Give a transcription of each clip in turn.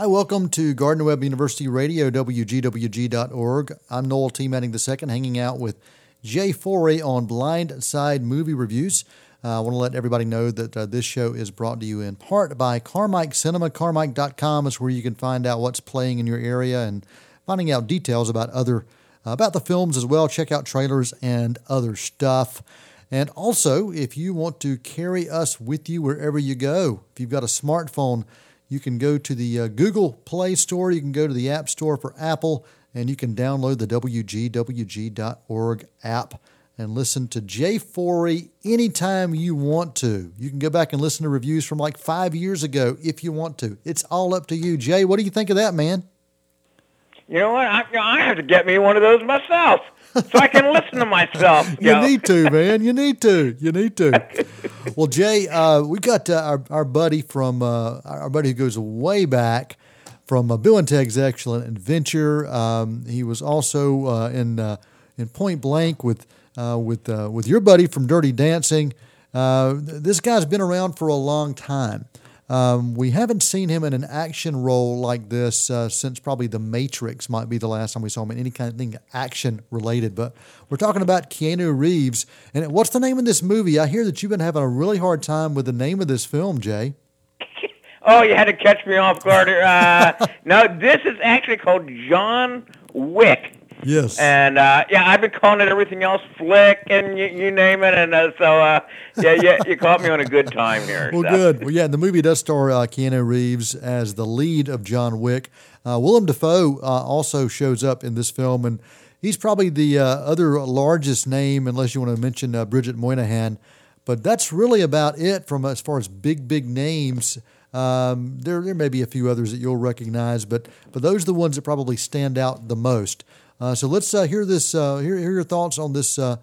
Hi, welcome to Gardner Webb University Radio, WGWG.org. I'm Noel T. Manning II, hanging out with Jay Forry on Blindside Movie Reviews. Uh, I want to let everybody know that uh, this show is brought to you in part by Carmike Cinema. Carmike.com is where you can find out what's playing in your area and finding out details about other uh, about the films as well. Check out trailers and other stuff. And also, if you want to carry us with you wherever you go, if you've got a smartphone, you can go to the uh, Google Play Store, you can go to the App Store for Apple, and you can download the WGWG.org app and listen to Jay Forry anytime you want to. You can go back and listen to reviews from like five years ago if you want to. It's all up to you. Jay, what do you think of that, man? You know what? I, I have to get me one of those myself so I can listen to myself. You, need to, man. You need to. You need to. well, Jay, uh, we got uh, our our buddy from uh, our buddy who goes way back from uh, Bill and Ted's Excellent Adventure. Um, he was also uh, in uh, in Point Blank with with with your buddy from Dirty Dancing. this guy's been around for a long time. Um, we haven't seen him in an action role like this uh, since probably The Matrix might be the last time we saw him in any kind of thing action related. But we're talking about Keanu Reeves. And what's the name of this movie? I hear that you've been having a really hard time with the name of this film, Jay. Oh, you had to catch me off guard. Uh, no, this is actually called John Wick. Yes. And uh, yeah, I've been calling it everything else, flick, and you, you name it. And uh, so uh, yeah, yeah, you caught me on a good time here. well, so. good. Well, yeah, the movie does star uh, Keanu Reeves as the lead of John Wick. Uh, Willem Dafoe uh, also shows up in this film, and he's probably the other largest name, unless you want to mention Bridget Moynahan. But that's really about it from as far as big, big names. Um, there, there may be a few others that you'll recognize, but but those are the ones that probably stand out the most. Uh, so let's uh, hear this. Uh, hear, hear your thoughts on this uh,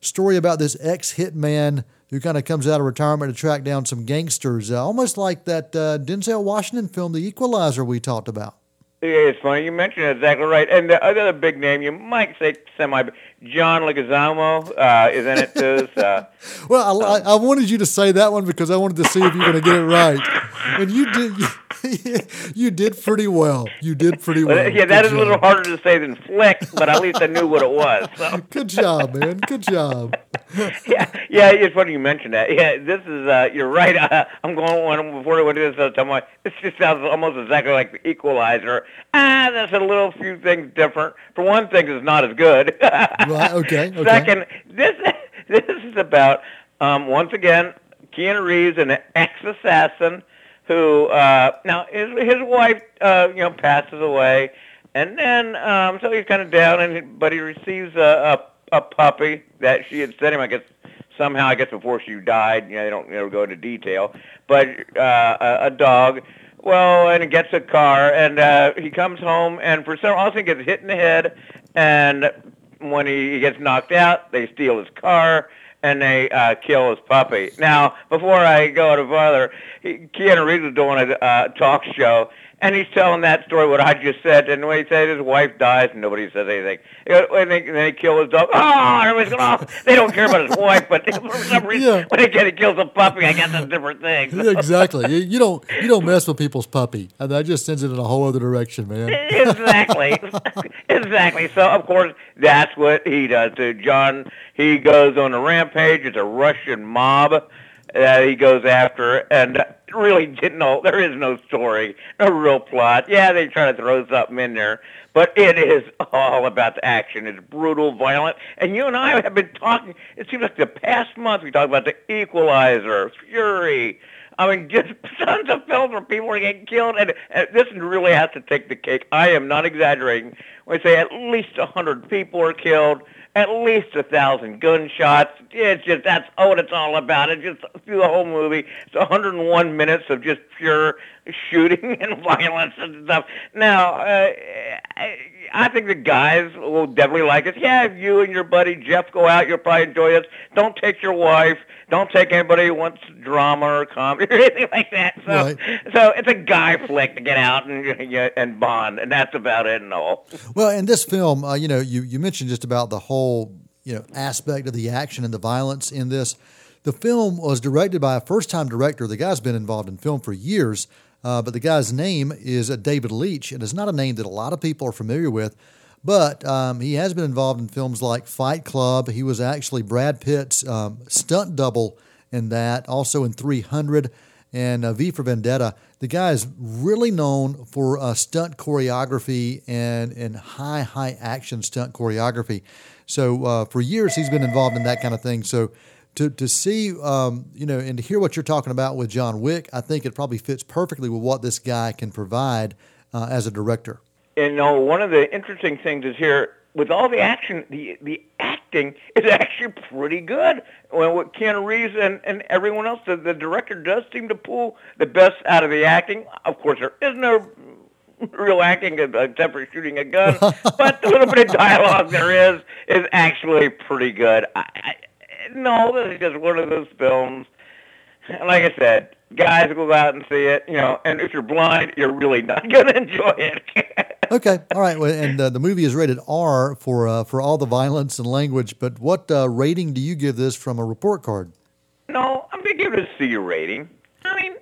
story about this ex hitman who kind of comes out of retirement to track down some gangsters, uh, almost like that uh, Denzel Washington film, The Equalizer, we talked about. Yeah, it's funny you mentioned it exactly right. And the other big name you might say semi John Leguizamo uh, is in it too. So. well, I, I, wanted you to say that one because I wanted to see if you were going to get it right, and you did. You, you did pretty well. You did pretty well. yeah, that Good is job. a little harder to say than flick, but at least I knew what it was. So. Good job, man. Good job. yeah, yeah. It's funny you mentioned that. Yeah, this is. Uh, you're right. Uh, I'm going one before what it is. Uh, tell my, this just sounds almost exactly like the Equalizer. Ah, that's a little few things different. For one thing, it's not as good. right. Okay. okay. Second, this this is about um, once again Keanu Reeves, an ex-assassin who uh, now his his wife uh, you know passes away, and then um, so he's kind of down, and but he receives a, a a puppy that she had sent him. I guess somehow I guess before she died. You know they don't never go into detail, but uh, a, a dog. Well, and he gets a car, and uh, he comes home, and for some reason gets hit in the head, and when he gets knocked out, they steal his car and they uh, kill his puppy. Now, before I go any further, Keanu Reeves was doing a uh, talk show, and he's telling that story what I just said. And when he said his wife dies, and nobody says anything. And they, and they kill his dog. Oh, everybody's going, oh, they don't care about his wife, but for some reason, yeah. when they get he kills a puppy, I guess that's a different thing. So. exactly. You, you, don't you don't mess with people's puppy, and that just sends it in a whole other direction, man. exactly, exactly. So of course that's what he does to John. He goes on a rampage. It's a Russian mob that he goes after, and really didn't know. There is no story, no real plot. Yeah, they try to throw something in there, but it is all about the action. It's brutal, violent, and you and I have been talking. It seems like the past month we talked about the Equalizer, Fury. I mean, just tons of films where people are getting killed, and, and this really has to take the cake. I am not exaggerating when I say at least a hundred people are killed at least a thousand gunshots. It's just that's oh, what it's all about. It's just through the whole movie. It's 101 minutes of just pure shooting and violence and stuff. Now, uh, I think the guys will definitely like it. Yeah, if you and your buddy Jeff go out, you'll probably enjoy this. Don't take your wife. Don't take anybody who wants drama or comedy or anything like that. So, right. so it's a guy flick to get out and and bond, and that's about it and all. Well, in this film, uh, you know, you you mentioned just about the whole you know aspect of the action and the violence in this. The film was directed by a first-time director. The guy's been involved in film for years. Uh, but the guy's name is uh, David Leitch, and it's not a name that a lot of people are familiar with. But um, he has been involved in films like Fight Club. He was actually Brad Pitt's um, stunt double in that, also in 300 and uh, V for Vendetta. The guy is really known for uh, stunt choreography and, and high, high action stunt choreography. So uh, for years, he's been involved in that kind of thing. So to, to see, um, you know, and to hear what you're talking about with John Wick, I think it probably fits perfectly with what this guy can provide uh, as a director. And you know, one of the interesting things is here with all the action, the the acting is actually pretty good. When with Keanu Reeves and, and everyone else, the, the director does seem to pull the best out of the acting. Of course, there is no real acting except for shooting a gun, but the little bit of dialogue there is is actually pretty good. I, I, no, this is just one of those films. Like I said, guys go out and see it. You know, and if you're blind, you're really not going to enjoy it. Okay, all right. Well, and uh, the movie is rated R for uh, for all the violence and language. But what uh, rating do you give this from a report card? No, I'm going to give it a C rating. I mean,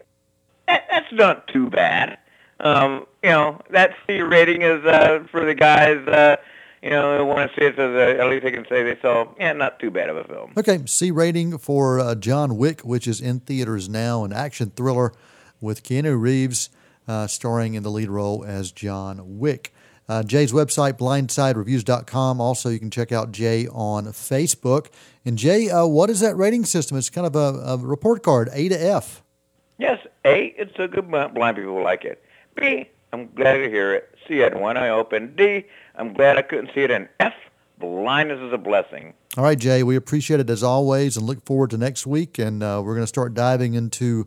that, that's not too bad. Um, you know, that C rating is uh, for the guys. Uh, you know, who want to see it, so the, at least they can say they saw, yeah, not too bad of a film. Okay, C rating for uh, John Wick, which is in theaters now, an action thriller with Keanu Reeves uh, starring in the lead role as John Wick. Uh, Jay's website, blindsidereviews.com. Also, you can check out Jay on Facebook. And Jay, uh, what is that rating system? It's kind of a, a, report card, A to F. Yes, A, it's a good month. blind people like it. B, I'm glad to hear it. C, I had one eye open. D, I'm glad I couldn't see it. And F, blindness is a blessing. All right, Jay, we appreciate it as always and look forward to next week. And uh, we're going to start diving into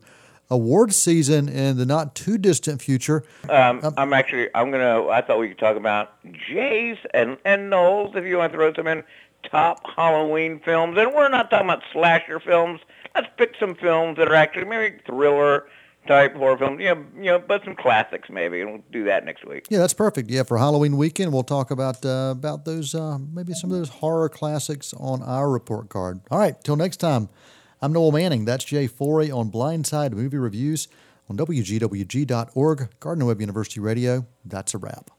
award season in the not too distant future. Um, um, I'm actually, I'm going to, I thought we could talk about Jay's and, and Noel's, if you want to throw some in, top Halloween films. And we're not talking about slasher films. Let's pick some films that are actually maybe thriller type horror films, you know, you know, but some classics maybe, and we'll do that next week. Yeah, that's perfect. Yeah, for Halloween weekend, we'll talk about uh, about those uh, maybe some of those horror classics on our report card. All right, till next time. I'm Noel Manning. That's Jay Forry on Blindside Movie Reviews on WGWG.org, Gardner Webb University Radio. That's a wrap.